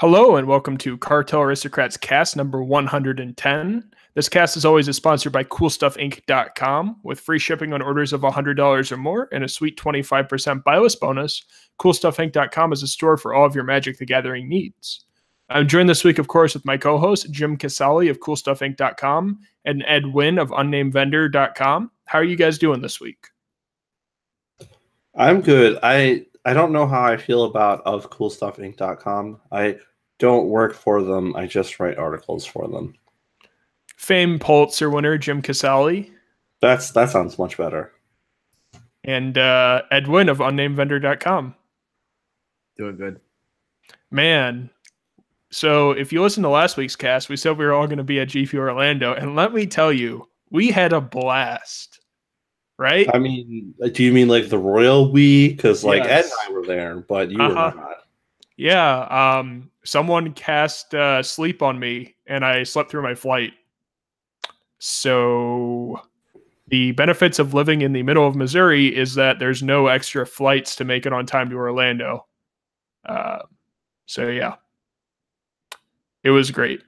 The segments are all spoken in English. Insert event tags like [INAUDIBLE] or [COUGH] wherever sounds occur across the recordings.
Hello and welcome to Cartel Aristocrats cast number 110. This cast is always is sponsored by CoolStuffInc.com with free shipping on orders of $100 or more and a sweet 25% buy list bonus. CoolStuffInc.com is a store for all of your Magic the Gathering needs. I'm joined this week, of course, with my co-host Jim Casali of CoolStuffInc.com and Ed Wynn of UnnamedVendor.com. How are you guys doing this week? I'm good. I I don't know how I feel about ofcoolstuffinc.com. I don't work for them. I just write articles for them. Fame Pulitzer winner Jim Casali. That's that sounds much better. And uh, Ed Wynn of UnnamedVendor.com. Doing good. Man, so if you listen to last week's cast, we said we were all going to be at GP Orlando, and let me tell you, we had a blast. Right? I mean, do you mean like the royal we? Because like Yes. Ed and I were there, but you Uh-huh. were not. Yeah. Um, someone cast uh, sleep on me, and I slept through my flight. So the benefits of living in the middle of Missouri is that there's no extra flights to make it on time to Orlando. Uh, so yeah, it was great.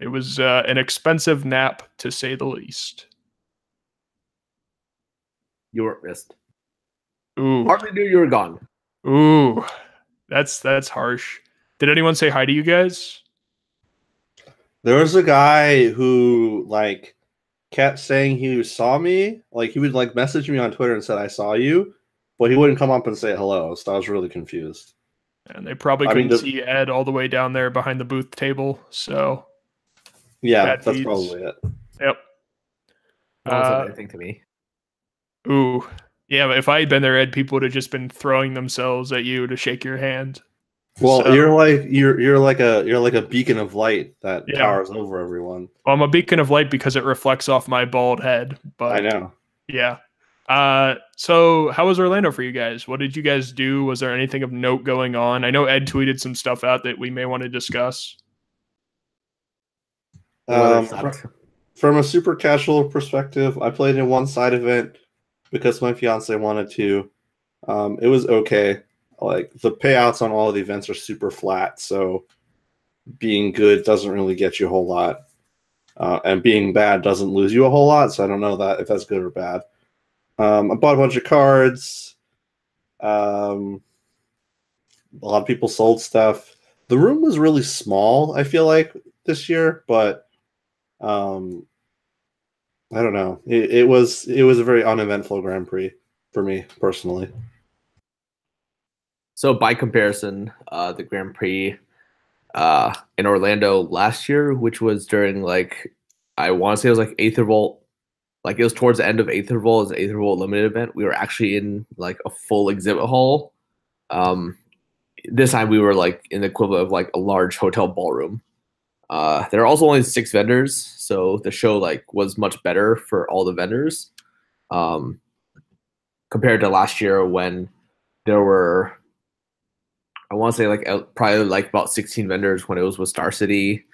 It was uh, an expensive nap to say the least. You were at risk. Ooh, Hardly knew you were gone. ooh, that's that's harsh. Did anyone say hi to you guys? There was a guy who like kept saying he saw me. Like he would like message me on Twitter and said I saw you, but he wouldn't come up and say hello. So I was really confused. And they probably couldn't mean, the- see Ed all the way down there behind the booth table. So, Yeah, Bad that's feeds. probably it. yep. No one Uh, said anything to me. Ooh. Yeah, if I had been there, Ed, people would have just been throwing themselves at you to shake your hand. Well, So- you're like you're you're like a you're like a beacon of light that Yeah. towers over everyone. Well, I'm a beacon of light because it reflects off my bald head. But I know. yeah. Uh, so how was Orlando for you guys? What did you guys do? Was there anything of note going on? I know Ed tweeted some stuff out that we may want to discuss. Um, from a super casual perspective, I played in one side event because my fiance wanted to. Um, it was okay. Like the payouts on all of the events are super flat, so being good doesn't really get you a whole lot, uh, and being bad doesn't lose you a whole lot. So I don't know that if that's good or bad. Um, I bought a bunch of cards. Um, a lot of people sold stuff. The room was really small. I feel like this year, but um, I don't know. It, it was it was a very uneventful Grand Prix for me personally. So by comparison, uh, the Grand Prix uh, in Orlando last year, which was during like I want to say it was like Aether Revolt, like it was towards the end of Aether Revolt, as Aether Revolt limited event. We were actually in like a full exhibit hall. Um, this time we were like in the equivalent of like a large hotel ballroom. Uh, there are also only six vendors, so the show like was much better for all the vendors, um, compared to last year when there were I want to say like probably like about 16 vendors when it was with Star City,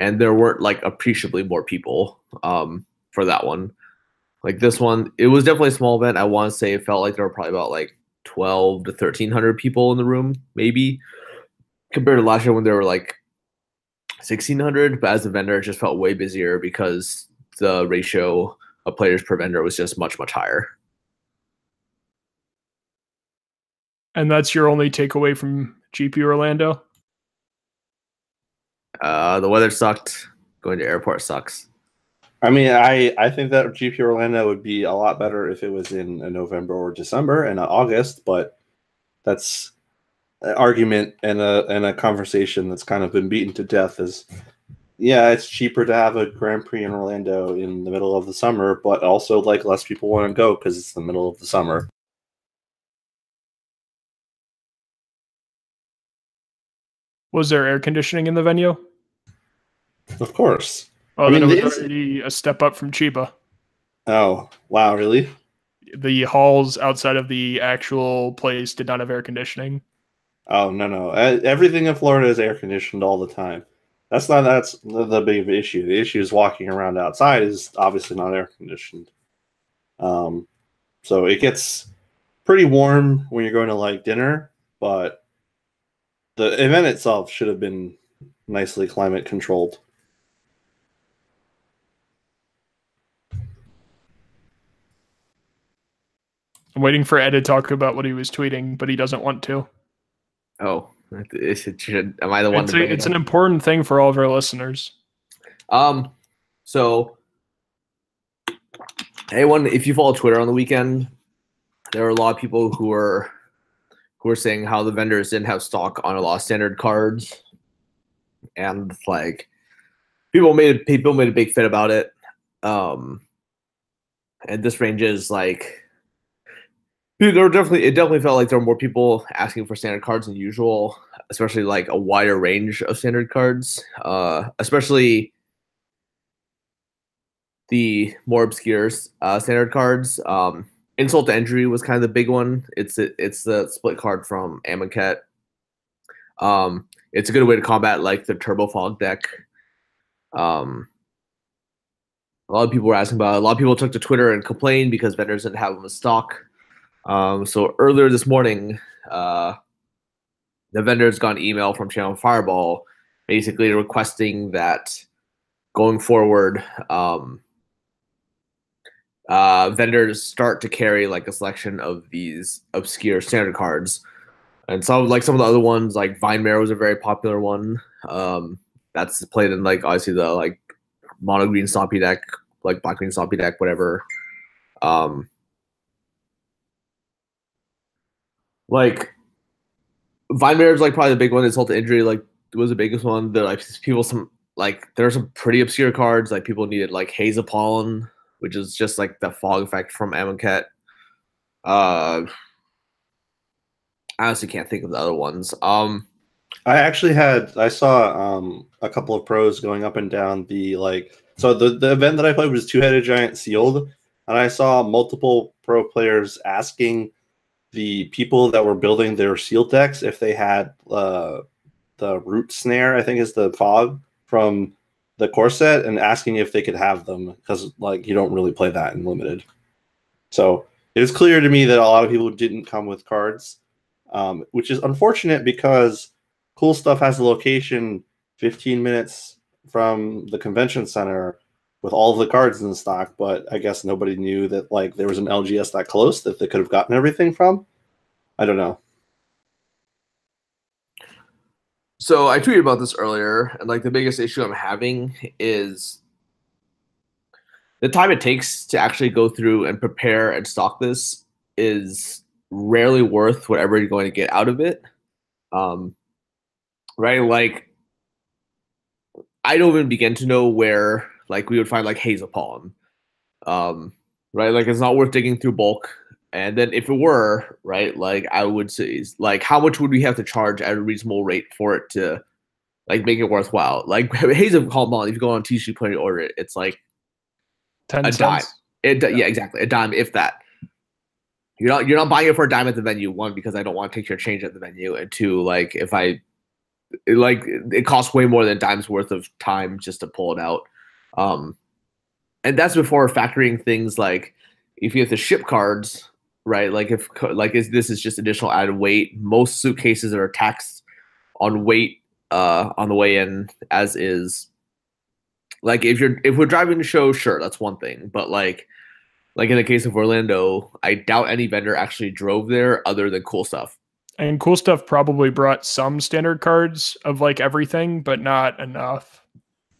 and there weren't like appreciably more people um, for that one. Like this one, it was definitely a small event. I want to say it felt like there were probably about like 12 to 1300 people in the room, maybe compared to last year when there were like 1600. But as a vendor, it just felt way busier because the ratio of players per vendor was just much much higher. And that's your only takeaway from GP Orlando? Uh, the weather sucked. Going to airport sucks. I mean, I I think that GP Orlando would be a lot better if it was in uh, November or December and not August, but that's an argument and a and a conversation that's kind of been beaten to death. Is yeah, it's cheaper to have a Grand Prix in Orlando in the middle of the summer, but also like less people want to go because it's the middle of the summer. Was there air conditioning in the venue? Of course. Oh, I mean, it it was already a step up from Chiba. Oh wow, really? The halls outside of the actual place did not have air conditioning. Oh no no! Everything in Florida is air conditioned all the time. That's not that's the big issue. The issue is walking around outside is obviously not air conditioned. Um, so it gets pretty warm when you're going to like dinner, but the event itself should have been nicely climate controlled. I'm waiting for Ed to talk about what he was tweeting, but he doesn't want to. Oh, is it should, am I the one? It's, to a, it it's an important thing for all of our listeners. Um, so anyone, if you follow Twitter on the weekend, there are a lot of people who are who are saying how the vendors didn't have stock on a lot of standard cards, and like people made people made a big fit about it. Um, and this range is like there were definitely it definitely felt like there were more people asking for standard cards than usual, especially like a wider range of standard cards. Uh, especially the more obscure uh, standard cards. Um, Insult to Injury was kind of the big one. It's it's the split card from Amonkhet. Um, it's a good way to combat like the Turbo Fog deck. Um, a lot of people were asking about. It. A lot of people took to Twitter and complained because vendors didn't have them in stock. Um, so earlier this morning, uh, the vendors got an email from Channel Fireball, basically requesting that going forward, um, uh, vendors start to carry like a selection of these obscure standard cards. And some like some of the other ones, like Vine Mare was a very popular one. Um, that's played in like obviously the like mono green stompy deck, like black green stompy deck, whatever. Um, like is like probably the big one. Insult to Injury like was the biggest one. There like people some like there's some pretty obscure cards like people needed like Haze of Pollen, which is just like the fog effect from Amonkhet. Uh, I honestly can't think of the other ones. Um, I actually had I saw um a couple of pros going up and down the like so the the event that I played was two headed giant sealed, and I saw multiple pro players asking the people that were building their sealed decks if they had uh the root snare I think is the fog from the core set and asking if they could have them because like you don't really play that in limited. So it was clear to me that a lot of people didn't come with cards, um, which is unfortunate because cool stuff has a location 15 minutes from the convention center with all of the cards in stock but i guess nobody knew that like there was an lgs that close that they could have gotten everything from i don't know so I tweeted about this earlier, and like the biggest issue I'm having is the time it takes to actually go through and prepare and stock this is rarely worth whatever you're going to get out of it. Um, right? Like, I don't even begin to know where like we would find like Haze of Pollen. Um, right? Like, it's not worth digging through bulk. And then if it were, right, like I would say, like how much would we have to charge at a reasonable rate for it to like make it worthwhile? Like [LAUGHS] Haze of Pollen, if you go on TCG Player and order it, it's like 10 A cents. dime. It yeah. exactly a dime if that. You're not you're not buying it for a dime at the venue. One because I don't want to take your change at the venue, and two like if I it, like it costs way more than a dime's worth of time just to pull it out. Um, and that's before factoring things like if you have to ship cards, right? Like if like is this is just additional added weight. Most suitcases are taxed on weight uh on the way in, as is like if you're if we're driving the show, sure, that's one thing. But like like in the case of Orlando, I doubt any vendor actually drove there other than cool stuff. And cool stuff probably brought some standard cards of like everything, but not enough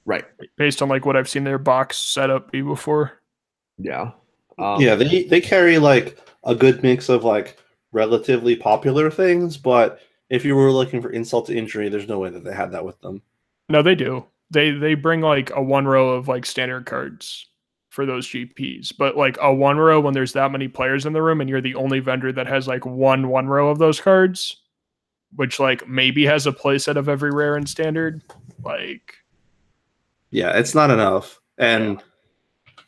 Right. based on like what I've seen their box setup be before. Yeah. Um, yeah they they carry like a good mix of like relatively popular things but if you were looking for insult to injury there's no way that they had that with them No, they do. They they bring like a one row of like standard cards for those GPs, but like a one row when there's that many players in the room and you're the only vendor that has like one one row of those cards, which like maybe has a playset of every rare and standard, like yeah it's not enough and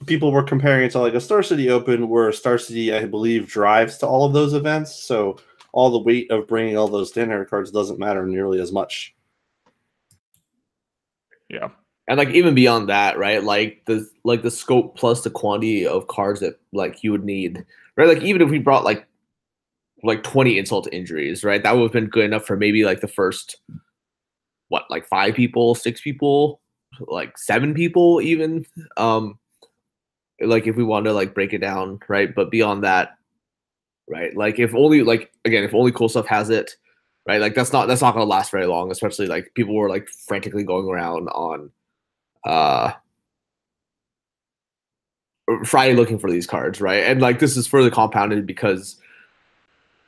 people were comparing it to like a star city open where star city i believe drives to all of those events so all the weight of bringing all those standard cards doesn't matter nearly as much yeah. and like even beyond that, right? Like the like the scope plus the quantity of cards that like you would need, right? Like even if we brought like like 20 insult injuries, right? That would have been good enough for maybe like the first what, like five people, six people, like seven people even. Um like if we want to like break it down, right? But beyond that, right? Like if only like again, if only cool stuff has it, right? Like that's not that's not gonna last very long, especially like people were like frantically going around on uh Friday looking for these cards, right? And like this is further compounded because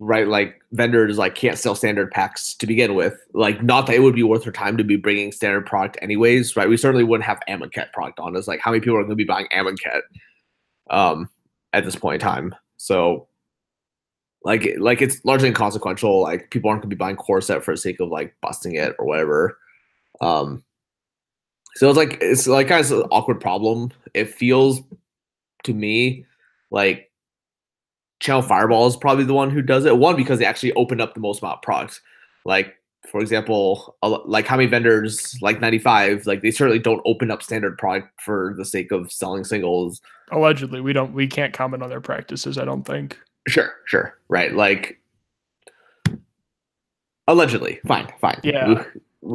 right? Like vendors like can't sell standard packs to begin with. Like not that it would be worth their time to be bringing standard product anyways right? We certainly wouldn't have amonkhet product on us. Like how many people are going to be buying amonkhet um at this point in time? So like like it's largely inconsequential. Like people aren't going to be buying core set for the sake of like busting it or whatever. Um so it's like it's like kind of an awkward problem. It feels to me like Channel Fireball is probably the one who does it. One because they actually opened up the most amount of products. Like for example, like how many vendors like 95 like they certainly don't open up standard product for the sake of selling singles. Allegedly, we don't we can't comment on their practices. I don't think. Sure, sure, right. Like allegedly, fine, fine. Yeah.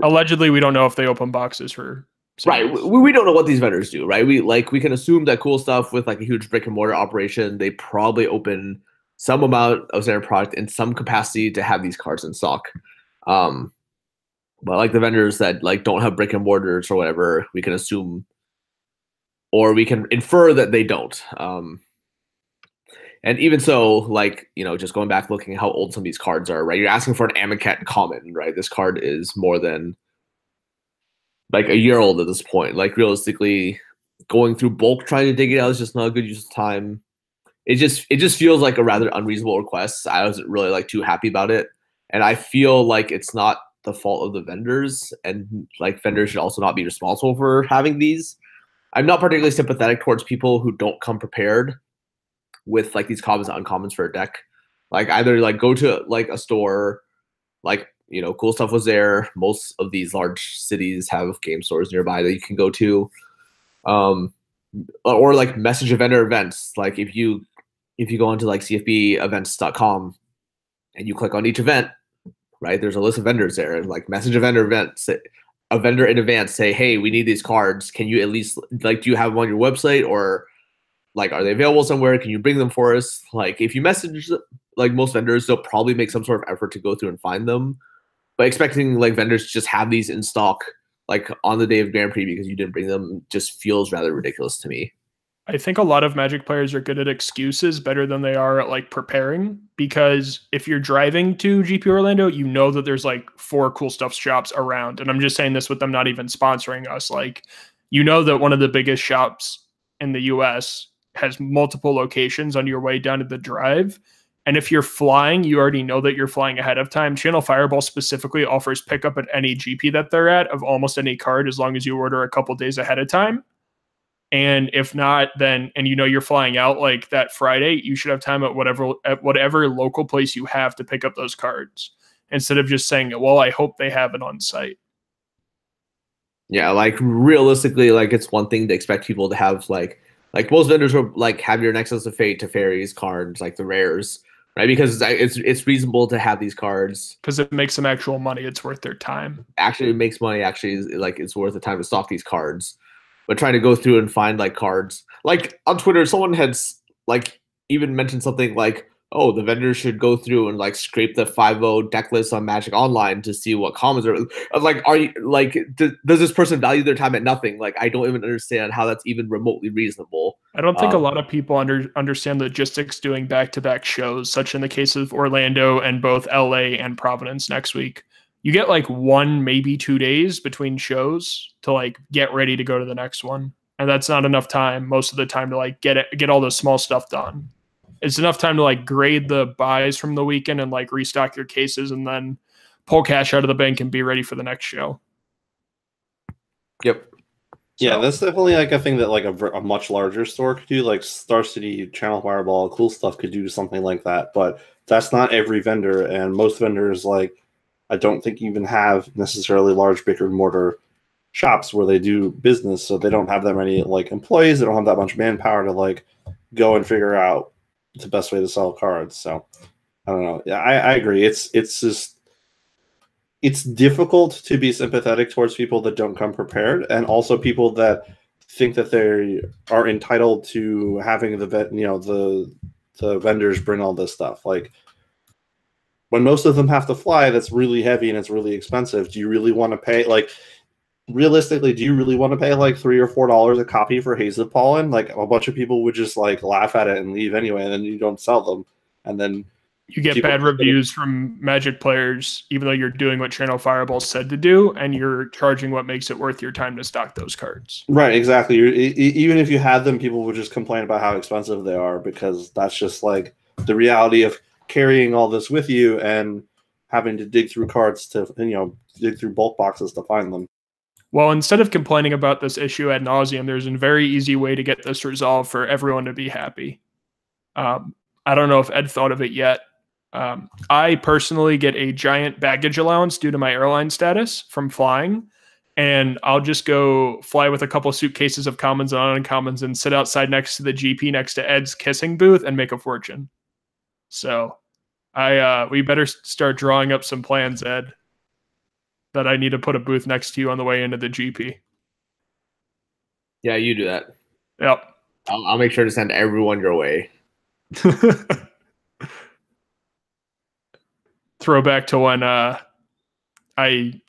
allegedly, we don't know if they open boxes for Right. We, we don't know what these vendors do, right? We like we can assume that cool stuff with like a huge brick and mortar operation, they probably open some amount of their product in some capacity to have these cards in stock. Um but like the vendors that like don't have brick and mortars or whatever, we can assume or we can infer that they don't. Um and even so, like, you know, just going back looking how old some of these cards are, right? You're asking for an Amonkhet common, right? This card is more than like a year old at this point. Like realistically, going through bulk trying to dig it out is just not a good use of time. It just it just feels like a rather unreasonable request. I wasn't really like too happy about it, and I feel like it's not the fault of the vendors, and like vendors should also not be responsible for having these. I'm not particularly sympathetic towards people who don't come prepared with like these commons and uncommons for a deck. Like either like go to like a store, like you know, cool stuff was there. Most of these large cities have game stores nearby that you can go to. Um, or like message a vendor events. Like if you if you go into like cfbevents.com and you click on each event, right? There's a list of vendors there, like message a vendor event, say, a vendor in advance, say, hey, we need these cards. Can you at least like do you have them on your website or like are they available somewhere? Can you bring them for us? Like if you message like most vendors, they'll probably make some sort of effort to go through and find them but expecting like vendors to just have these in stock like on the day of Grand Prix because you didn't bring them just feels rather ridiculous to me. I think a lot of Magic players are good at excuses better than they are at like preparing because if you're driving to GP Orlando, you know that there's like four cool stuff shops around. And I'm just saying this with them not even sponsoring us. Like, you know that one of the biggest shops in the US has multiple locations on your way down to the drive. And if you're flying, you already know that you're flying ahead of time. Channel Fireball specifically offers pickup at any GP that they're at of almost any card as long as you order a couple days ahead of time. And if not, then and you know you're flying out like that Friday, you should have time at whatever at whatever local place you have to pick up those cards instead of just saying, "Well, I hope they have it on site." Yeah, like realistically, like it's one thing to expect people to have like like most vendors will like have your Nexus of Fate, Teferis cards, like the rares right? Because it's it's reasonable to have these cards because it makes them actual money. It's worth their time. Actually, it makes money. Actually, like it's worth the time to stock these cards. But trying to go through and find like cards, like on Twitter, someone had like even mentioned something like, oh, the vendors should go through and like scrape the 5 deck list on Magic Online to see what commons are. Like, are you like, does this person value their time at nothing? Like, I don't even understand how that's even remotely reasonable. I don't think um, a lot of people under understand logistics doing back to back shows, such in the case of Orlando and both LA and Providence next week. You get like one, maybe two days between shows to like get ready to go to the next one. And that's not enough time most of the time to like get it, get all the small stuff done it's enough time to like grade the buys from the weekend and like restock your cases and then pull cash out of the bank and be ready for the next show. Yep. Yeah, that's definitely like a thing that like a, a, much larger store could do. Like Star City, Channel Fireball, cool stuff could do something like that. But that's not every vendor, and most vendors like I don't think even have necessarily large brick and mortar shops where they do business, so they don't have that many like employees. They don't have that much manpower to like go and figure out the best way to sell cards. So I don't know. Yeah, I, I agree. It's it's just it's difficult to be sympathetic towards people that don't come prepared, and also people that think that they are entitled to having the vet, you know, the the vendors bring all this stuff. Like when most of them have to fly, that's really heavy and it's really expensive. Do you really want to pay like realistically, do you really want to pay like three or four dollars a copy for Haze of Pollen? Like a bunch of people would just like laugh at it and leave anyway, and then you don't sell them. And then you get bad reviews from Magic players, even though you're doing what Channel Fireball said to do, and you're charging what makes it worth your time to stock those cards. Right, exactly. You're, even if you had them, people would just complain about how expensive they are because that's just like the reality of carrying all this with you and having to dig through cards to you know dig through bulk boxes to find them. Well, instead of complaining about this issue ad nauseum, there's a very easy way to get this resolved for everyone to be happy. Um, I don't know if Ed thought of it yet, um, I personally get a giant baggage allowance due to my airline status from flying, and I'll just go fly with a couple suitcases of commons and uncommons and sit outside next to the GP next to Ed's kissing booth and make a fortune. So, I uh, we better start drawing up some plans, Ed. That I need to put a booth next to you on the way into the GP. Yeah, you do that. Yep. I'll, I'll make sure to send everyone your way. [LAUGHS] throwback to when uh, I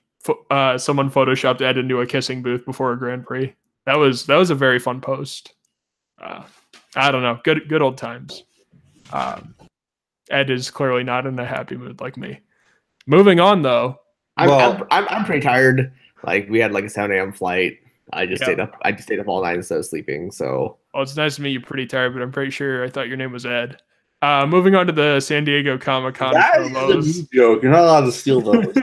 uh, someone photoshopped Ed into a kissing booth before a Grand Prix. That was that was a very fun post. Uh, I don't know, good good old times. Um, Ed is clearly not in a happy mood like me. Moving on though. I'm, well, I'm, I'm, I'm, pretty tired. Like we had like a 7 a.m. flight. I just yeah. stayed up. I just stayed up all night instead of sleeping. So. Well, it's nice to meet you. Pretty tired, but I'm pretty sure I thought your name was Ed. Uh, moving on to the San Diego Comic Con promos. a joke. You're not allowed to steal [LAUGHS] those.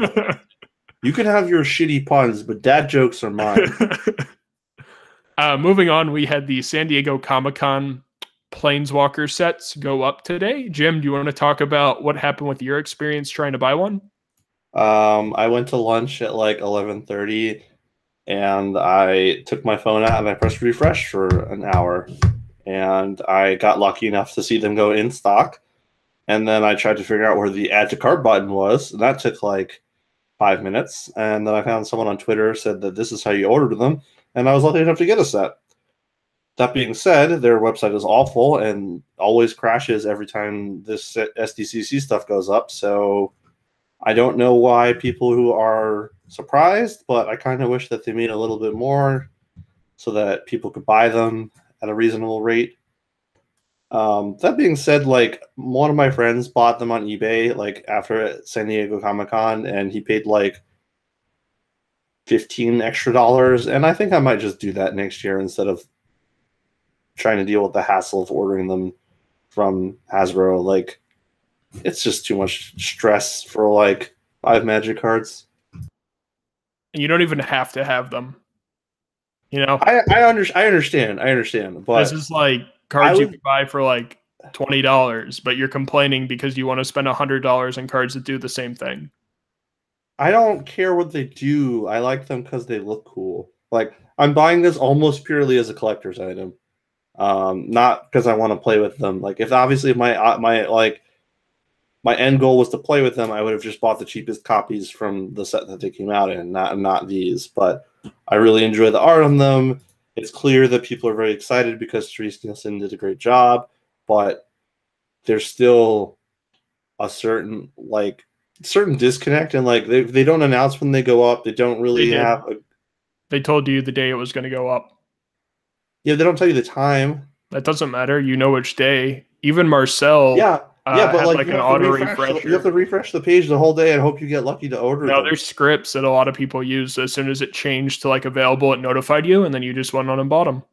you can have your shitty puns, but dad jokes are mine. [LAUGHS] uh, moving on, we had the San Diego Comic Con Planeswalker sets go up today. Jim, do you want to talk about what happened with your experience trying to buy one? Um, I went to lunch at like 11:30, and I took my phone out and I pressed refresh for an hour and I got lucky enough to see them go in stock. And then I tried to figure out where the add to cart button was, and that took like five minutes. And then I found someone on Twitter said that this is how you order them, and I was lucky enough to get a set. That being said, their website is awful and always crashes every time this SDCC stuff goes up. So I don't know why people who are surprised, but I kind of wish that they made a little bit more so that people could buy them at a reasonable rate. Um, that being said, like one of my friends bought them on eBay like after San Diego Comic Con, and he paid like fifteen extra dollars. And I think I might just do that next year instead of trying to deal with the hassle of ordering them from Hasbro. Like, it's just too much stress for like five Magic cards. And you don't even have to have them. You know, I I, under, I understand, I understand, but this is like cards would, you can buy for like twenty dollars, but you're complaining because you want to spend hundred dollars on cards that do the same thing. I don't care what they do. I like them because they look cool. Like I'm buying this almost purely as a collector's item, um, not because I want to play with them. Like if obviously my uh, my like my end goal was to play with them, I would have just bought the cheapest copies from the set that they came out in, not not these. But I really enjoy the art on them. It's clear that people are very excited because Terese Nielsen did a great job, but there's still a certain like certain disconnect and like they they don't announce when they go up. They don't really they have a They told you the day it was going to go up. Yeah, they don't tell you the time. That doesn't matter. You know which day. Even Marcel Yeah, Uh, yeah, but like, like an auto refresh. You have to refresh the page the whole day and hope you get lucky to order. No, them. there's scripts that a lot of people use. As soon as it changed to like available, it notified you, and then you just went on and bought them.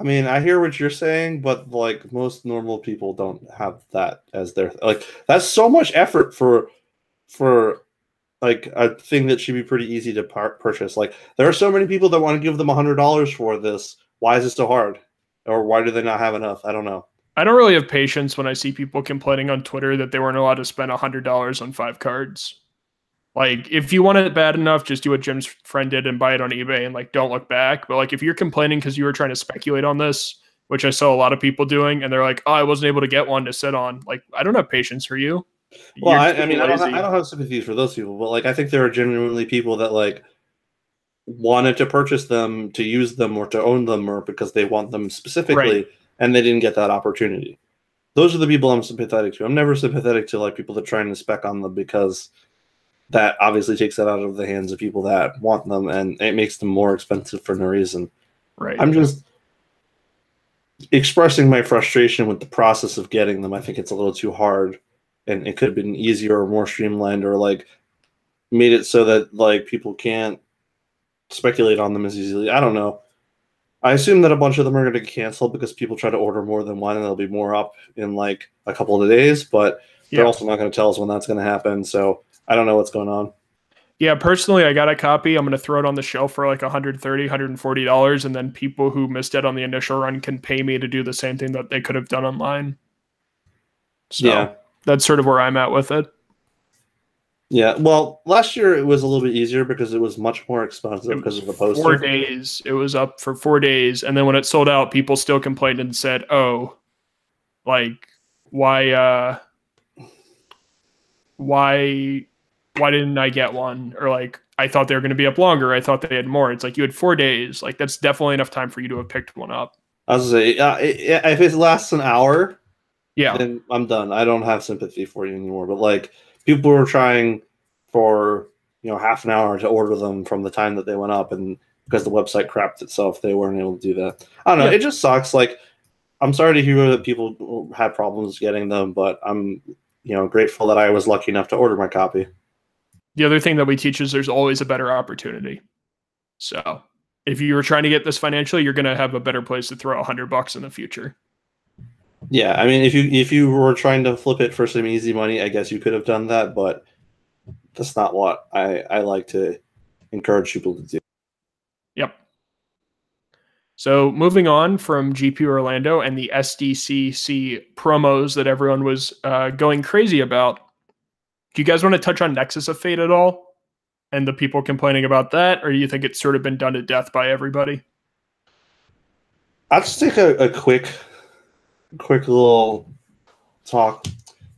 I mean, I hear what you're saying, but like most normal people don't have that as their like. That's so much effort for for like a thing that should be pretty easy to par- purchase. Like there are so many people that want to give them a hundred dollars for this. Why is it so hard? Or why do they not have enough? I don't know. I don't really have patience when I see people complaining on Twitter that they weren't allowed to spend hundred dollars on five cards. Like, if you want it bad enough, just do what Jim's friend did and buy it on eBay and like don't look back. But like, if you're complaining because you were trying to speculate on this which I saw a lot of people doing, and they're like, "Oh, I wasn't able to get one to sit on." Like, I don't have patience for you. Well, I, I mean, I don't, lazy. I don't have sympathy for those people, but like, I think there are genuinely people that like wanted to purchase them to use them or to own them or because they want them specifically, Right. And they didn't get that opportunity. Those are the people I'm sympathetic to. I'm never sympathetic to like people that try and spec on them because that obviously takes that out of the hands of people that want them, and it makes them more expensive for no reason. right. I'm just expressing my frustration with the process of getting them. I think it's a little too hard, and it could have been easier or more streamlined, or like made it so that like people can't speculate on them as easily. I don't know. I assume that a bunch of them are going to get canceled because people try to order more than one, and there'll be more up in like a couple of days. But they're Yeah. also not going to tell us when that's going to happen. So I don't know what's going on. Yeah, personally, I got a copy. I'm going to throw it on the shelf for like 130 $140, and then people who missed it on the initial run can pay me to do the same thing that they could have done online. So Yeah. that's sort of where I'm at with it. Yeah. Well, last year it was a little bit easier because it was much more expensive because of the poster. Four days. It was up for four days, and then when it sold out, people still complained and said, "Oh, like why? uh Why? Why didn't I get one?" Or like, "I thought they were going to be up longer. I thought they had more." It's like you had four days. Like that's definitely enough time for you to have picked one up. I was say, uh, if it lasts an hour, Yeah, then I'm done. I don't have sympathy for you anymore. But like people were trying for you know half an hour to order them from the time that they went up, and because the website crapped itself, they weren't able to do that. I don't know. Yeah. It just sucks. Like I'm sorry to hear that people had problems getting them, but I'm you know grateful that I was lucky enough to order my copy. the other thing that we teach is there's always a better opportunity. So if you were trying to get this financially, you're going to have a better place to throw a hundred bucks in the future. Yeah, I mean, if you if you were trying to flip it for some easy money, I guess you could have done that, but that's not what I I like to encourage people to do. Yep. So moving on from GP Orlando and the SDCC promos that everyone was uh, going crazy about, do you guys want to touch on Nexus of Fate at all? And the people complaining about that, or do you think it's sort of been done to death by everybody? I'll just take a, a quick, quick little talk.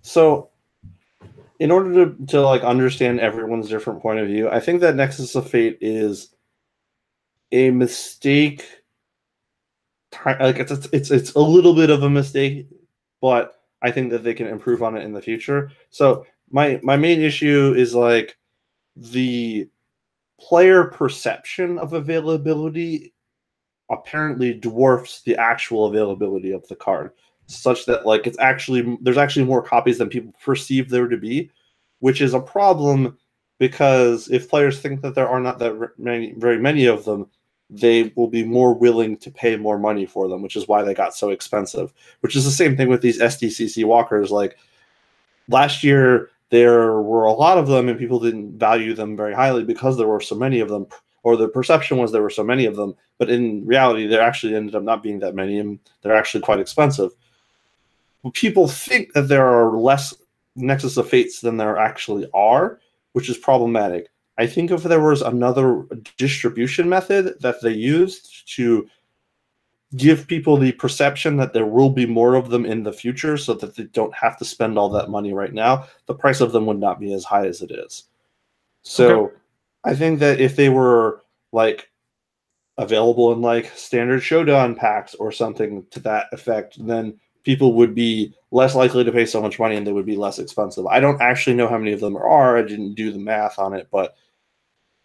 So, in order to, to like understand everyone's different point of view, I think that Nexus of Fate is a mistake. Like it's it's it's, a little bit of a mistake, but I think that they can improve on it in the future. So my my main issue is like the player perception of availability apparently dwarfs the actual availability of the card such that like it's actually there's actually more copies than people perceive there to be which is a problem because if players think that there are not that many very many of them they will be more willing to pay more money for them which is why they got so expensive which is the same thing with these SDCC walkers. Like last year there were a lot of them and people didn't value them very highly because there were so many of them or the perception was there were so many of them but in reality there actually ended up not being that many and they're actually quite expensive people think that there are less nexus of fates than there actually are which is problematic i think if there was another distribution method that they used to give people the perception that there will be more of them in the future so that they don't have to spend all that money right now the price of them would not be as high as it is so Okay. i think that if they were like available in like standard showdown packs or something to that effect then people would be less likely to pay so much money and they would be less expensive i don't actually know how many of them are i didn't do the math on it but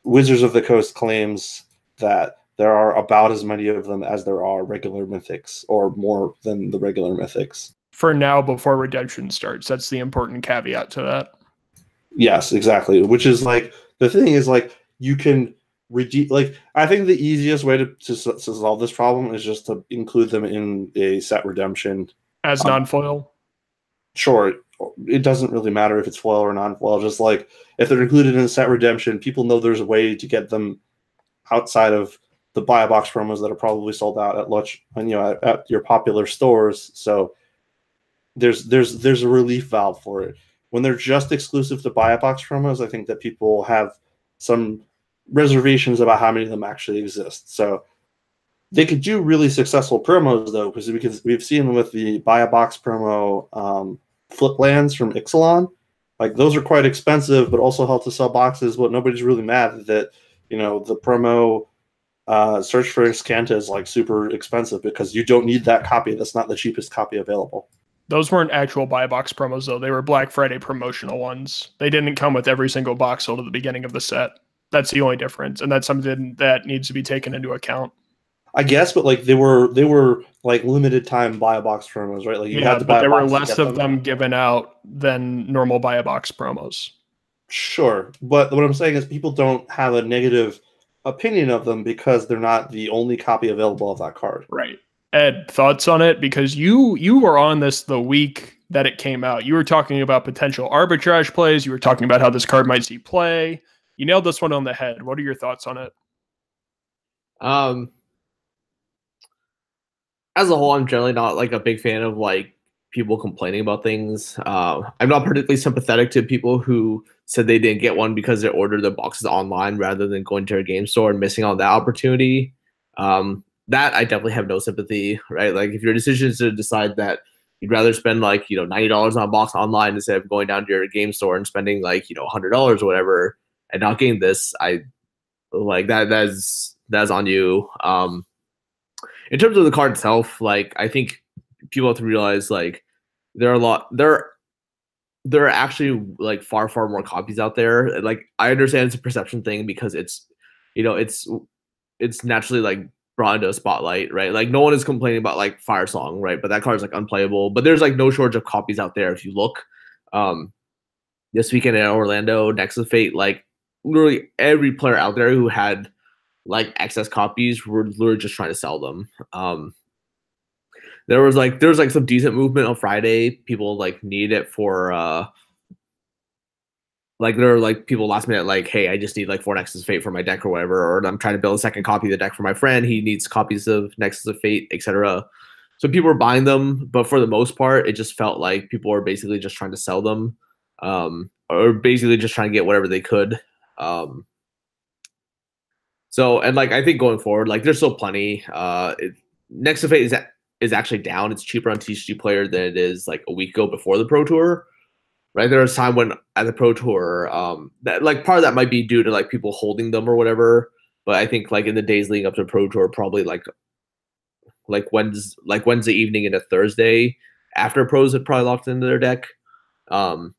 wizards of the coast claims that there are about as many of them as there are regular mythics or more than the regular mythics For now, before redemption starts, that's the important caveat to that. Yes, exactly. Which is like the thing is like you can redeem. Like I think the easiest way to, to, to solve this problem is just to include them in a set redemption. As Um, non-foil, Sure, it, doesn't really matter if it's foil or non-foil. Just like if they're included in a set redemption, people know there's a way to get them outside of the buy a box promos that are probably sold out at lunch, and you know, at, at your popular stores. So there's there's there's a relief valve for it. When they're just exclusive to buy a box promos, I think that people have some reservations about how many of them actually exist. So they could do really successful promos though, because because we've seen with the buy a box promo um, flip lands from Ixalan, like those are quite expensive, but also help to sell boxes. But nobody's really mad that you know the promo uh, search for Azcanta is like super expensive because you don't need that copy. That's not the cheapest copy available. Those weren't actual buy a box promos though. They were Black Friday promotional ones. They didn't come with every single box sold at the beginning of the set. That's the only difference, and that's something that needs to be taken into account. I guess, but like they were they were like limited time buy a box promos, right? Like you yeah, had to buy. but there were less of them, them given out than normal buy a box promos. Sure, but what I'm saying is people don't have a negative opinion of them because they're not the only copy available of that card. Right. Ed, thoughts on it? Because you you were on this the week that it came out. You were talking about potential arbitrage plays. You were talking about how this card might see play. You nailed this one on the head. What are your thoughts on it? Um, as a whole, I'm generally not like a big fan of like people complaining about things. Uh, I'm not particularly sympathetic to people who said they didn't get one because they ordered their boxes online rather than going to a game store and missing on that opportunity. Um, that I definitely have no sympathy, right? Like if your decision is to decide that you'd rather spend like, you know, $90 on a box online instead of going down to your game store and spending like, you know, $100 or whatever and not getting this, I like that, that's, that's on you. Um, in terms of the card itself, like I think people have to realize like there are a lot there there are actually like far far more copies out there. Like I understand it's a perception thing because it's you know it's it's naturally like brought into a spotlight, right? Like no one is complaining about like Fire Song, right? But that card is like unplayable. But there's like no shortage of copies out there if you look. Um this weekend in Orlando, Nexus Fate, like literally every player out there who had like excess copies were literally just trying to sell them. Um there was like there was like some decent movement on Friday. People like need it for uh like there are like people last minute like, hey, I just need like four Nexus of Fate for my deck or whatever, or I'm trying to build a second copy of the deck for my friend. He needs copies of Nexus of Fate, etc. So people were buying them, but for the most part, it just felt like people were basically just trying to sell them, um, or basically just trying to get whatever they could. Um, so and like I think going forward, like there's still plenty. Uh, it, Fate is is actually down. It's cheaper on TCG Player than it is like a week ago before the Pro Tour. Right, there was time when at the Pro Tour, um, that like part of that might be due to like people holding them or whatever. But I think like in the days leading up to Pro Tour, probably like like Wednesday, like Wednesday evening into Thursday after pros had probably locked into their deck. Um,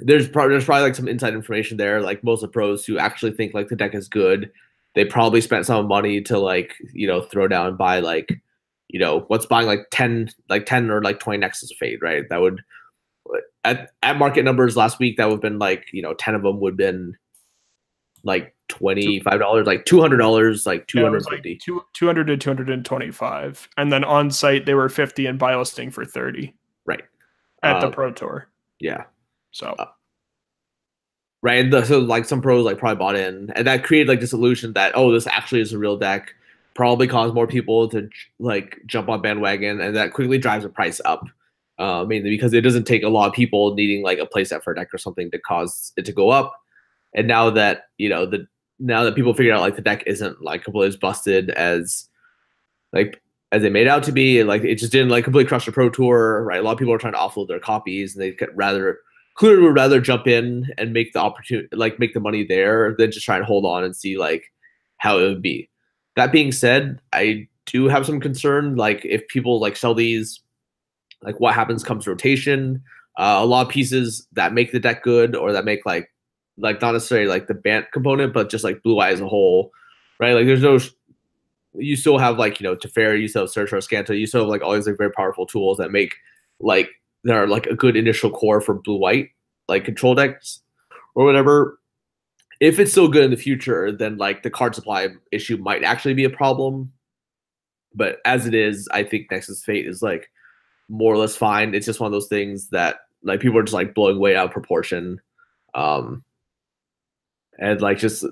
there's probably there's probably like some inside information there. Like most of the pros who actually think like the deck is good, they probably spent some money to like you know throw down and buy like you know, what's buying like 10, like 10 or like 20 Nexus of Fate, right? That would, at, at market numbers last week, that would have been like, you know, 10 of them would have been like $25, like $200, like 250. Yeah, like two, 200 to 225. And then on site, they were 50 and buy listing for 30. Right. At uh, the Pro Tour. Yeah. So. Uh, right. The, so like some pros like probably bought in and that created like this illusion that, oh, this actually is a real deck probably caused more people to like jump on bandwagon, and that quickly drives the price up. Uh, mainly because it doesn't take a lot of people needing like a playset for a deck or something to cause it to go up. And now that you know the now that people figure out like the deck isn't like completely as busted as like as they made out to be, like it just didn't like completely crush the pro tour, right? A lot of people are trying to offload their copies, and they could rather clearly would rather jump in and make the opportunity, like make the money there, than just try and hold on and see like how it would be. That being said, I do have some concern. Like if people like sell these, like what happens comes rotation. Uh, a lot of pieces that make the deck good or that make like like not necessarily like the Bant component, but just like blue eye as a whole, right? Like there's no you still have like you know Teferi, you still have Search or Azcanta, you still have like all these like very powerful tools that make like that are like a good initial core for blue white like control decks or whatever if it's still good in the future, then like the card supply issue might actually be a problem. But as it is, I think Nexus Fate is like more or less fine. It's just one of those things that like people are just like blowing way out of proportion. Um and like just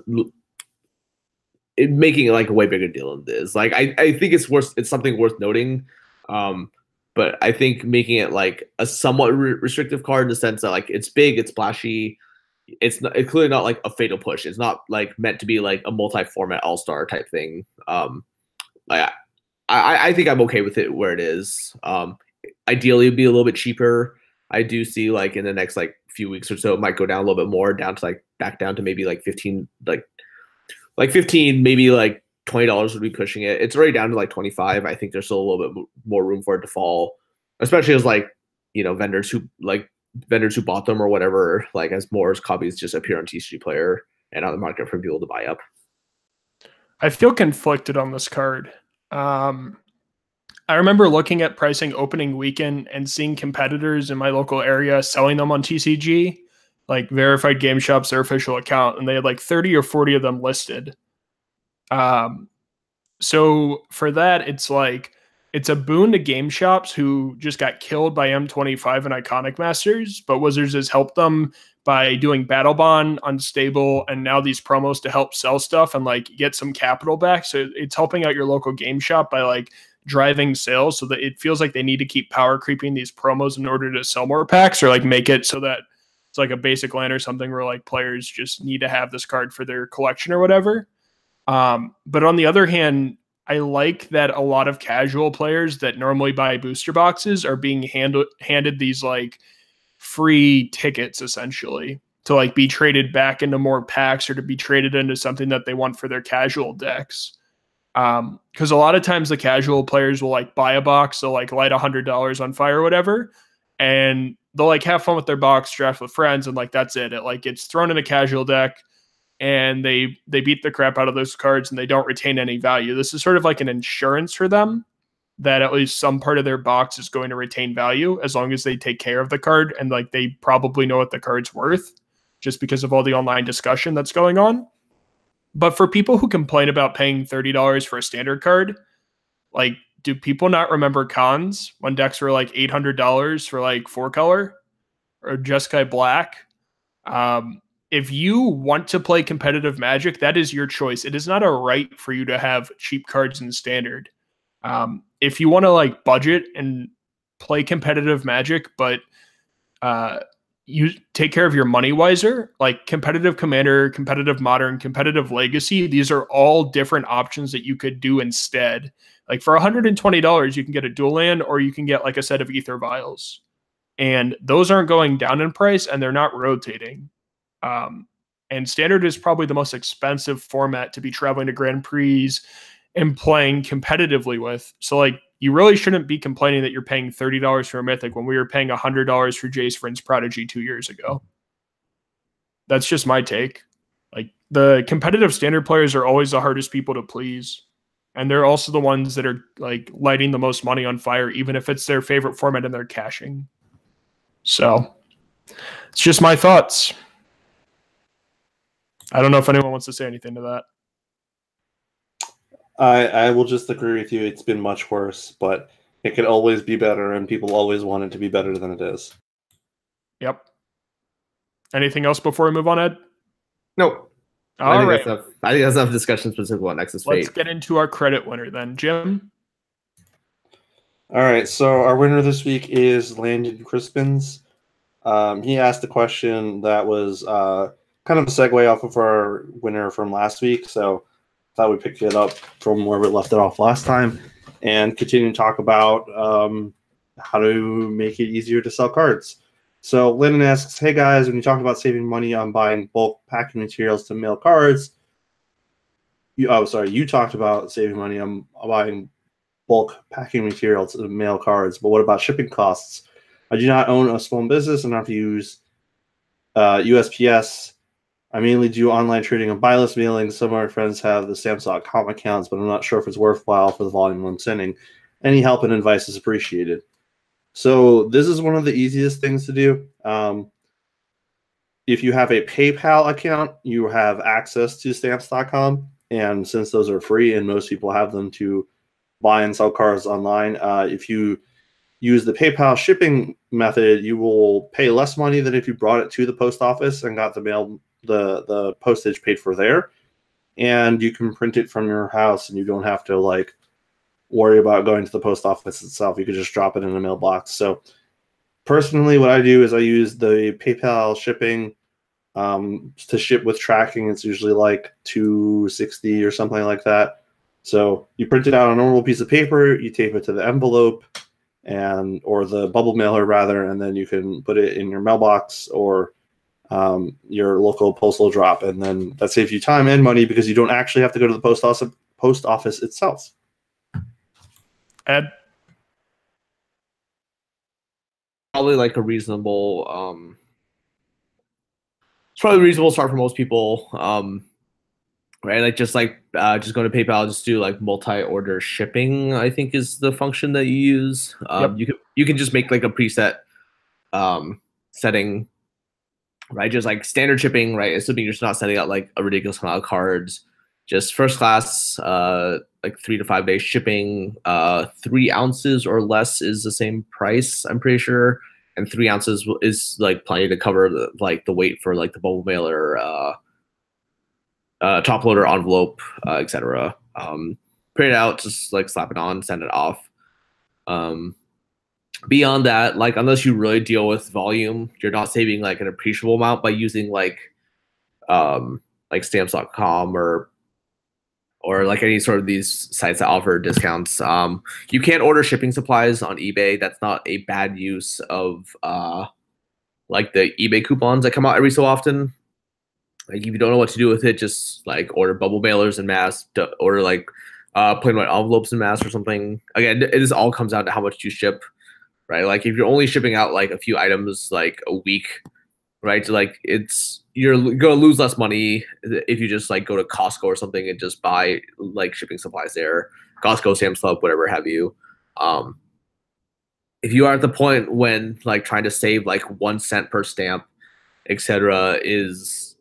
it making it like a way bigger deal than this. Like I, I think it's worth it's something worth noting. Um but I think making it like a somewhat re- restrictive card in the sense that like it's big, it's splashy, it's not, it's clearly not like a fatal push. It's not like meant to be like a multi-format all-star type thing. Um, I, I I think I'm okay with it where it is. Um, ideally, it'd be a little bit cheaper. I do see like in the next like few weeks or so, it might go down a little bit more, down to like back down to maybe like 15, like like 15, maybe like twenty dollars would be pushing it. It's already down to like 25. I think there's still a little bit more room for it to fall, especially as like you know vendors who like vendors who bought them or whatever, like as more copies just appear on TCG Player and on the market for people to buy up. I feel conflicted on this card. Um, I remember looking at pricing opening weekend and seeing competitors in my local area selling them on TCG, like verified game shops, their official account, and they had like 30 or 40 of them listed. Um, so for that, it's like it's a boon to game shops who just got killed by M25 and Iconic Masters, but Wizards has helped them by doing Battle Bond, Unstable, and now these promos to help sell stuff and like get some capital back. So it's helping out your local game shop by like driving sales so that it feels like they need to keep power creeping these promos in order to sell more packs or like make it so that it's like a basic land or something where like players just need to have this card for their collection or whatever. Um, but on the other hand, I like that a lot of casual players that normally buy booster boxes are being handed handed these like free tickets essentially to like be traded back into more packs or to be traded into something that they want for their casual decks. Um, because a lot of times the casual players will like buy a box, they'll like light a hundred dollars on fire or whatever, and they'll like have fun with their box, draft with friends, and like that's it. It like gets thrown in a casual deck and they they beat the crap out of those cards and they don't retain any value. This is sort of like an insurance for them that at least some part of their box is going to retain value as long as they take care of the card and like they probably know what the card's worth just because of all the online discussion that's going on. But for people who complain about paying $30 for a standard card, like do people not remember cons when decks were like $800 for like four color or Jeskai Black? Um, if you want to play competitive magic, that is your choice. It is not a right for you to have cheap cards in standard. Um, if you want to like budget and play competitive magic, but uh, you take care of your money wiser, like competitive commander, competitive modern, competitive legacy, these are all different options that you could do instead. Like for $120, you can get a dual land or you can get like a set of Aether Vials. And those aren't going down in price and they're not rotating. Um, and standard is probably the most expensive format to be traveling to Grand Prix and playing competitively with. So like you really shouldn't be complaining that you're paying $30 for a mythic when we were paying $100 for Jace Vryn's Prodigy 2 years ago. That's just my take. Like the competitive standard players are always the hardest people to please. And they're also the ones that are like lighting the most money on fire even if it's their favorite format and they're cashing. So, it's just my thoughts. I don't know if anyone wants to say anything to that. I I will just agree with you. It's been much worse, but it could always be better, and people always want it to be better than it is. Yep. Anything else before we move on, Ed? Nope. All I think right. That's enough, I think that's enough discussion specific about Nexus Let's Fate. get into our credit winner then, Jim. All right, so our winner this week is Landon Crispins. Um, he asked a question that was uh, kind of a segue off of our winner from last week. So I thought we picked it up from where we left it off last time and continue to talk about um, how to make it easier to sell cards. So Lennon asks, "Hey guys, when you talk about saving money on buying bulk packing materials to mail cards, you oh sorry, you talked about saving money on buying bulk packing materials to mail cards, but what about shipping costs? I do not own a small business and I've to use uh, USPS. I mainly do online trading and buy list mailing. Some of my friends have the stamps.com accounts, but I'm not sure if it's worthwhile for the volume I'm sending. Any help and advice is appreciated. So this is one of the easiest things to do. Um, if you have a PayPal account, you have access to stamps.com. And since those are free and most people have them to buy and sell cars online, uh, if you use the PayPal shipping method, you will pay less money than if you brought it to the post office and got the mail the the postage paid for there. And you can print it from your house and you don't have to like worry about going to the post office itself. You could just drop it in a mailbox. So personally, what I do is I use the PayPal shipping um, to ship with tracking. It's usually like 260 or something like that. So you print it out on a normal piece of paper, you tape it to the envelope and or the bubble mailer rather, and then you can put it in your mailbox or um, your local postal drop, and then that saves you time and money because you don't actually have to go to the post office post office itself. Ed, probably like a reasonable um it's probably a reasonable start for most people um right like just like uh just go to paypal just do like multi-order shipping i think is the function that you use um Yep. you can you can just make like a preset um setting right? Just like standard shipping right? Assuming you're just not sending out like a ridiculous amount of cards. Just first class uh like three to five day shipping uh three ounces or less is the same price i'm pretty sure. And three ounces is like plenty to cover the, like the weight for like the bubble mailer uh uh top loader envelope uh etc um print it out just like slap it on send it off. Um beyond that like unless you really deal with volume you're not saving like an appreciable amount by using like um like stamps.com or or like any sort of these sites that offer discounts. Um, you can't order shipping supplies on eBay. That's not a bad use of uh, like the eBay coupons that come out every so often. Like if you don't know what to do with it, just like order bubble mailers in mass, d- order like uh, plain white envelopes in mass or something. Again, it this all comes down to how much you ship, right? Like if you're only shipping out like a few items like a week, right? Like it's you're gonna lose less money if you just like go to Costco or something and just buy like shipping supplies there, Costco, Sam's Club, whatever have you. Um, if you are at the point when like trying to save like one cent per stamp, etc., is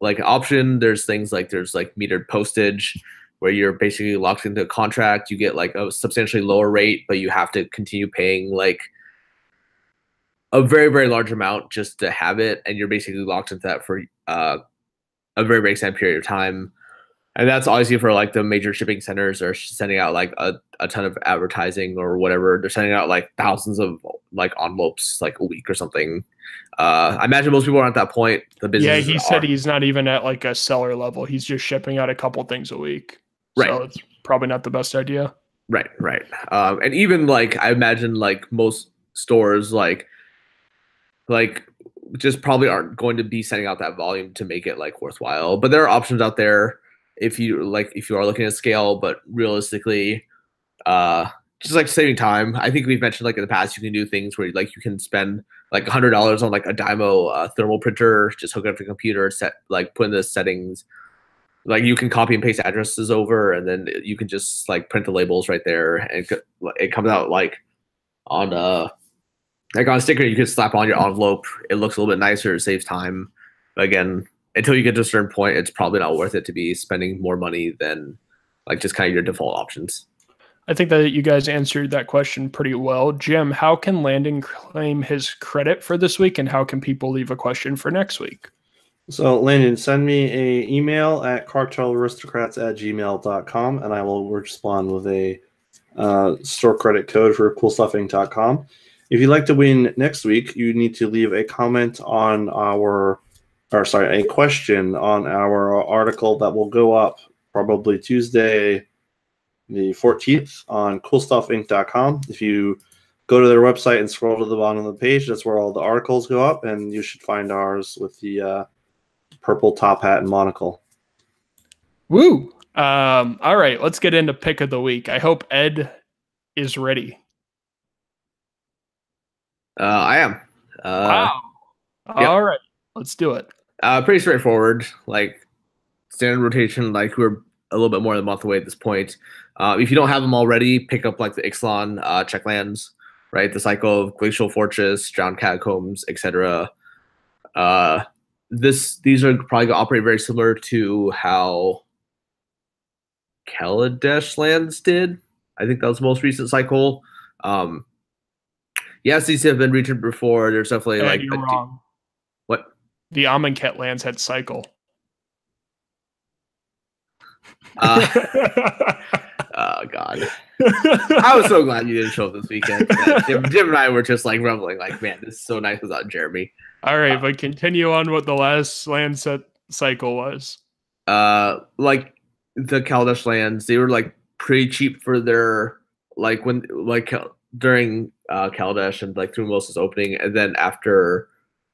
like an option. There's things like there's like metered postage where you're basically locked into a contract. You get like a substantially lower rate, but you have to continue paying like a very very large amount just to have it, and you're basically locked into that for uh, a very very extended period of time. And that's obviously for like the major shipping centers are sending out like a, a ton of advertising or whatever. They're sending out like thousands of like envelopes like a week or something. Uh, I imagine most people aren't at that point. The yeah, business he said he's not even at like a seller level. He's just shipping out a couple things a week. So Right. it's probably not the best idea. Right, right. Um, and even like I imagine like most stores like like just probably aren't going to be sending out that volume to make it like worthwhile. But there are options out there if you like if you are looking at scale, but realistically, uh just like saving time. I think we've mentioned like in the past you can do things where like you can spend like hundred dollars on like a Dymo uh, thermal printer, just hook it up to a computer, set like put in the settings. Like you can copy and paste addresses over, and then you can just like print the labels right there, and it comes out like on a like on a sticker. You can slap on your envelope. It looks a little bit nicer. It saves time. But again, until you get to a certain point, it's probably not worth it to be spending more money than like just kind of your default options. I think that you guys answered that question pretty well. Jim, how can Landon claim his credit for this week and how can people leave a question for next week? So, Landon, send me a email at cartelaristocrats at gmail.com and I will respond with a uh, store credit code for coolstuffinc.com. If you'd like to win next week, you need to leave a comment on our, or sorry, a question on our article that will go up probably Tuesday, the 14th on coolstuffinc.com. If you go to their website and scroll to the bottom of the page, that's where all the articles go up, and you should find ours with the uh, purple top hat and monocle. Woo! Um, all right, let's get into pick of the week. I hope Ed is ready. Uh, I am. Uh, wow. yep. All right, let's do it. Uh, pretty straightforward. Like standard rotation. Like we're a little bit more than a month away at this point. Uh, if you don't have them already, pick up like the Ixalan uh, checklands, right? The cycle of Glacial Fortress, Drowned Catacombs, etc. Uh, this these are probably going to operate very similar to how Kaladesh lands did. I think that was the most recent cycle. Um, yes, these have been reached before. There's definitely Ed, like you're wrong. what The Amonkhet lands had cycle. Uh, [LAUGHS] oh God. I was so glad you didn't show up this weekend. [LAUGHS] Jim, Jim and I were just like rumbling, like, man, this is so nice without Jeremy. All right, but continue on what the last land set cycle was. Uh, like the Kaladesh lands, they were like pretty cheap for their like when like uh, during uh Kaladesh and like through Moses opening, and then after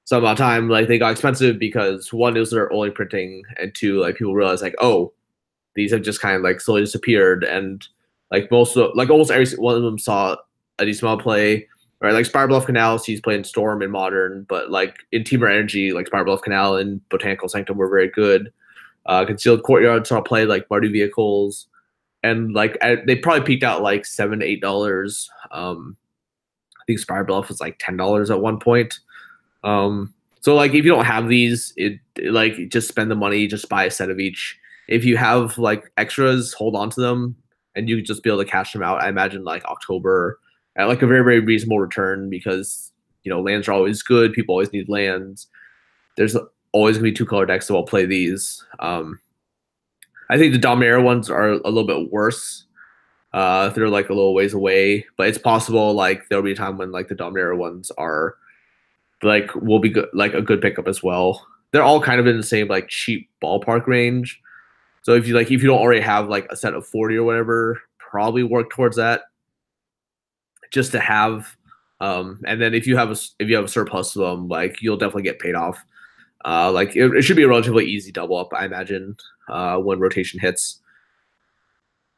some amount of time, like they got expensive because one is their only printing, and two, like people realize like, oh, these have just kind of like slowly disappeared, and like most of like almost every one of them saw a decent amount of play. Right, like Spire Bluff Canal, he's playing Storm in Modern, but like in Temur Energy, like Spire Bluff Canal and Botanical Sanctum were very good. Uh, Concealed Courtyard saw play like Mardu Vehicles, and like I, they probably peaked out like seven, eight dollars. Um, I think Spire Bluff was like ten dollars at one point. Um, so like if you don't have these, it like just spend the money, just buy a set of each. If you have like extras, hold on to them, and you just be able to cash them out. I imagine like October at like a very very reasonable return because you know lands are always good. People always need lands. There's always gonna be two color decks so I'll play these. Um, I think the Dominaria ones are a little bit worse. Uh, they're like a little ways away, but it's possible like there'll be a time when like the Dominaria ones are like will be good, like a good pickup as well. They're all kind of in the same like cheap ballpark range. So if you like if you don't already have like a set of 40 or whatever, probably work towards that just to have um and then if you have a if you have a surplus of them like you'll definitely get paid off. Uh like it, it should be a relatively easy double up i imagine uh when rotation hits.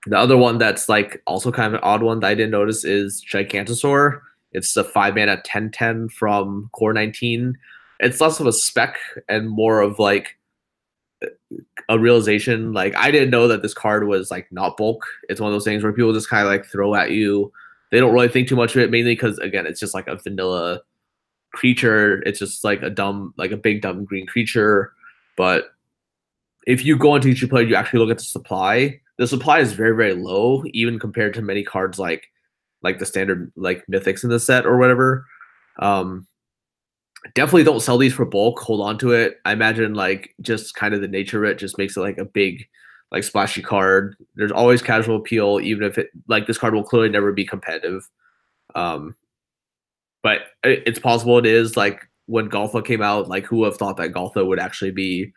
The other one that's like also kind of an odd one that i didn't notice is gigantosaur. It's a five mana 1010 from core 19 it's less of a spec and more of like a realization. Like i didn't know that this card was like not bulk. It's one of those things where people just kind of like throw at you they don't really think too much of it, mainly because again, it's just like a vanilla creature. It's just like a dumb, like a big dumb green creature. But if you go into TCG Player, you actually look at the supply. The supply is very, very low, even compared to many cards like like the standard like mythics in the set or whatever. Um definitely don't sell these for bulk. Hold on to it. I imagine like just kind of the nature of it just makes it like a big like splashy card. There's always casual appeal, even if it like this card will clearly never be competitive. Um, but it, it's possible it is like when Ghalta came out. Like who would have thought that Ghalta would actually be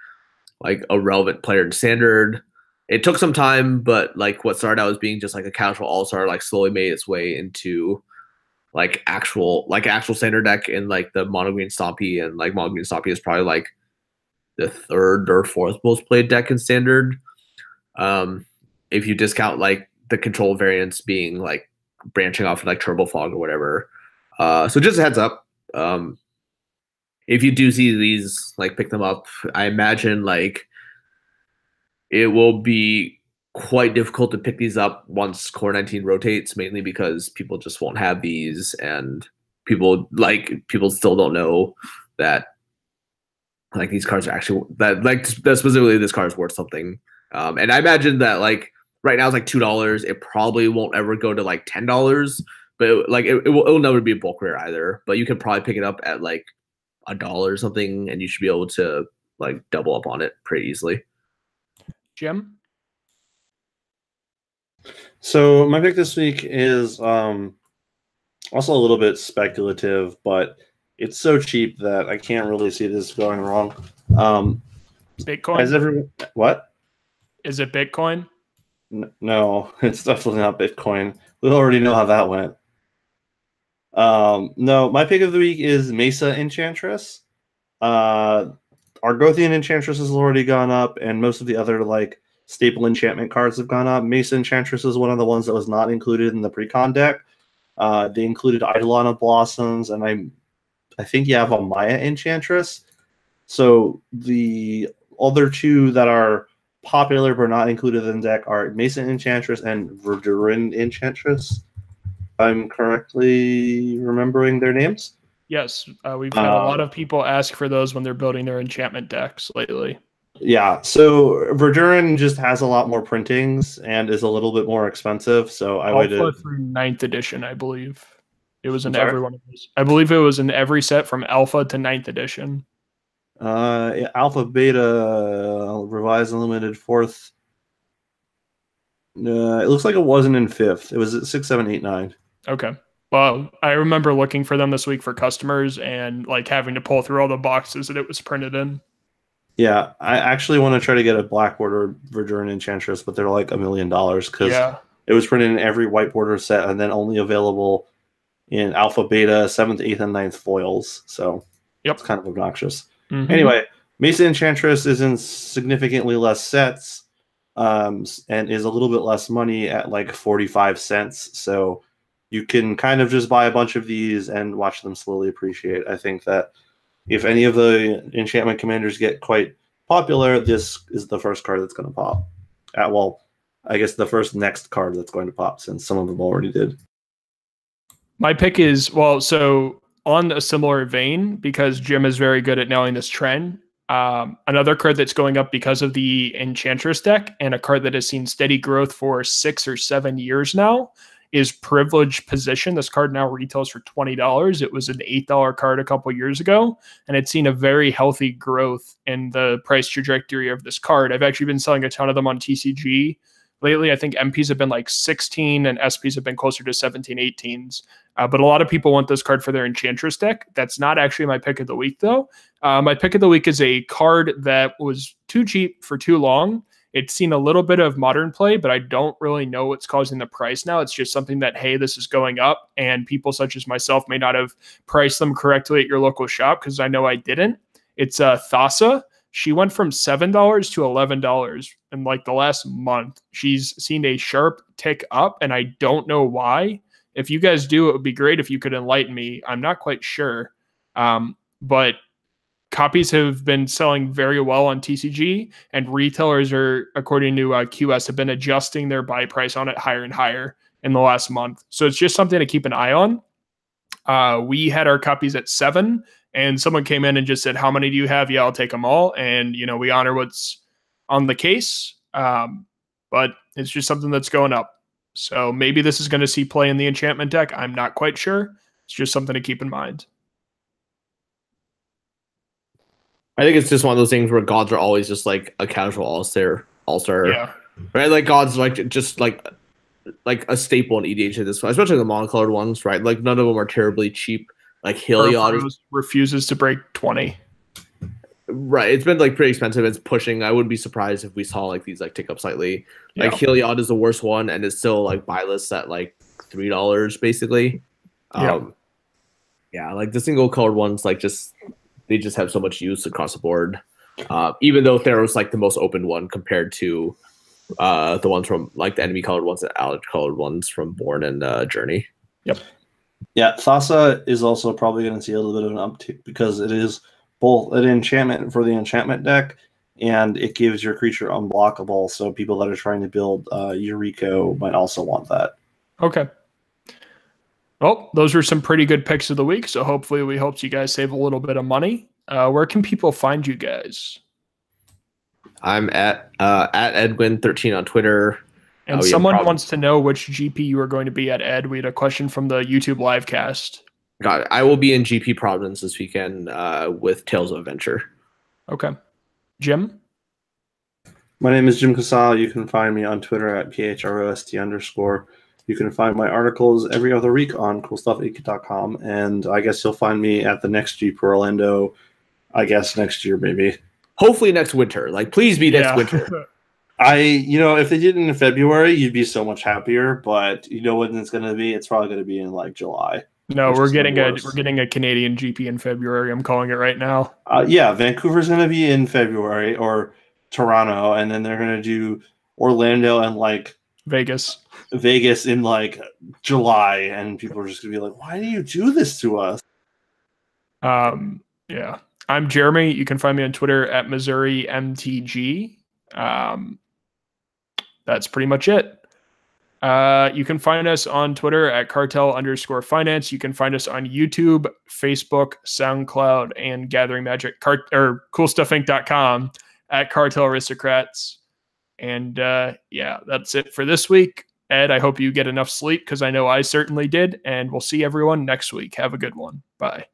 like a relevant player in standard? It took some time, but like what started out as being just like a casual all star, like slowly made its way into like actual like actual standard deck in like the mono green stompy and like mono green stompy is probably like the third or fourth most played deck in standard um, if you discount like the control variants being like branching off of like turbo fog or whatever. Uh, so just a heads up. Um, if you do see these, like pick them up. I imagine like it will be quite difficult to pick these up once core 19 rotates, mainly because people just won't have these and people like people still don't know that like these cards are actually that like that specifically this card is worth something um, and I imagine that like right now it's like two dollars. It probably won't ever go to like ten dollars, but it, like it, it, will, it will never be a bulk rare either. But you can probably pick it up at like a dollar or something, and you should be able to like double up on it pretty easily. Jim. So my pick this week is um, also a little bit speculative, but it's so cheap that I can't really see this going wrong. Um, Bitcoin. Has everyone what? Is it Bitcoin? no, [LAUGHS] it's definitely not Bitcoin. We already know how that went. Um, no, my pick of the week is Mesa Enchantress. Uh, Argothian Enchantress has already gone up, and most of the other like staple enchantment cards have gone up. Mesa Enchantress is one of the ones that was not included in the precon deck. Uh, they included Eidolon Blossoms, and I, I think Yavimaya Enchantress. So the other two that are popular but not included in the deck are Mesa Enchantress and Verduran Enchantress. I'm correctly remembering their names. Yes, uh, we've had a lot of people ask for those when they're building their enchantment decks lately. Yeah, so Verduran just has a lot more printings and is a little bit more expensive. So I Alpha would uh, through ninth edition, I believe. It was in every one of those. I believe it was in every set from Alpha to ninth edition. Uh, Alpha Beta uh, Revised Unlimited fourth. Uh, it looks like it wasn't in fifth. It was at six, seven, eight, nine. Okay. Well, I remember looking for them this week for customers and like having to pull through all the boxes that it was printed in. Yeah, I actually want to try to get a Black Order Verduran Enchantress, but they're like a million dollars because Yeah. It was printed in every white border set and then only available in alpha, beta, seventh, eighth, and ninth foils. So Yep. it's kind of obnoxious. Mhm. Anyway, Mesa Enchantress is in significantly less sets um, and is a little bit less money at like 45 cents. So you can kind of just buy a bunch of these and watch them slowly appreciate. I think that if any of the enchantment commanders get quite popular, this is the first card that's going to pop. At, well, I guess the first next card that's going to pop since some of them already did. My pick is well, so on a similar vein because Jim is very good at nailing this trend. Um, another card that's going up because of the Enchantress deck, and a card that has seen steady growth for six or seven years now, is Privileged Position. This card now retails for twenty dollars. It was an eight dollar card a couple years ago, and it's seen a very healthy growth in the price trajectory of this card. I've actually been selling a ton of them on TCG lately. I think MPs have been like 16 and SPs have been closer to 17, 18s. Uh, but a lot of people want this card for their Enchantress deck. That's not actually my pick of the week, though. Uh, my pick of the week is a card that was too cheap for too long. It's seen a little bit of modern play, but I don't really know what's causing the price now. It's just something that, hey, this is going up, and people such as myself may not have priced them correctly at your local shop because I know I didn't. It's uh, Thassa. She went from $7 to $11 in like the last month. She's seen a sharp tick up, and I don't know why if you guys do, it would be great if you could enlighten me. I'm not quite sure. Um, but copies have been selling very well on TCG, and retailers are, according to uh, QS, have been adjusting their buy price on it higher and higher in the last month. So it's just something to keep an eye on. Uh, we had our copies at seven, and someone came in and just said, "How many do you have?" Yeah, I'll take them all. And you know, we honor what's on the case, um, but it's just something that's going up. So maybe this is going to see play in the enchantment deck. I'm not quite sure. It's just something to keep in mind. I think it's just one of those things where gods are always just like a casual all star, all star, Yeah. right? Like gods, like just like like a staple in EDH at this point, especially the monocolored ones, right? Like none of them are terribly cheap. Like Heliod, is, refuses to break 20. right? It's been like pretty expensive. It's pushing. I wouldn't be surprised if we saw like these like tick up slightly. Like Yeah. Heliod is the worst one, and it's still like buy list at like three dollars basically. Yeah. Um, yeah, like the single colored ones, like just they just have so much use across the board. Uh, even though Theros like the most open one compared to uh the ones from like the enemy colored ones and allied colored ones from Born and uh, Journey. Yeah, Thassa is also probably going to see a little bit of an uptick because it is both an enchantment for the enchantment deck and it gives your creature unblockable. So people that are trying to build uh, Eureka might also want that. Okay. Well, those were some pretty good picks of the week. So hopefully we helped you guys save a little bit of money. Uh, where can people find you guys? I'm at uh, at Edwin thirteen on Twitter. And Oh, yeah, someone prob- wants to know which GP you are going to be at Ed. We had a question from the YouTube live cast. Got it. I will be in GP Providence this weekend uh, with Tales of Adventure. Okay. Jim? My name is Jim Casal. You can find me on Twitter at phrost underscore. You can find my articles every other week on coolstuffinc.com. And I guess you'll find me at the next GP Orlando, I guess next year, maybe. Hopefully next winter. Like please be next winter. [LAUGHS] I, you know, if they did it in February, you'd be so much happier. But you know when it's going to be? It's probably going to be in like July. no, we're getting a we're getting a Canadian GP in February. I'm calling it right now. Uh, yeah, Vancouver's going to be in February or Toronto, and then they're going to do Orlando and like Vegas. Vegas in like July, and people are just going to be like, "Why do you do this to us?" Um, yeah. I'm Jeremy. You can find me on Twitter at Missouri MTG. Um, that's pretty much it. Uh, you can find us on Twitter at cartel underscore finance. You can find us on YouTube, Facebook, SoundCloud, and Gathering Magic Cart or coolstuffinc.com at cartel aristocrats. And uh, yeah, that's it for this week. Ed, I hope you get enough sleep because I know I certainly did. And we'll see everyone next week. Have a good one. Bye.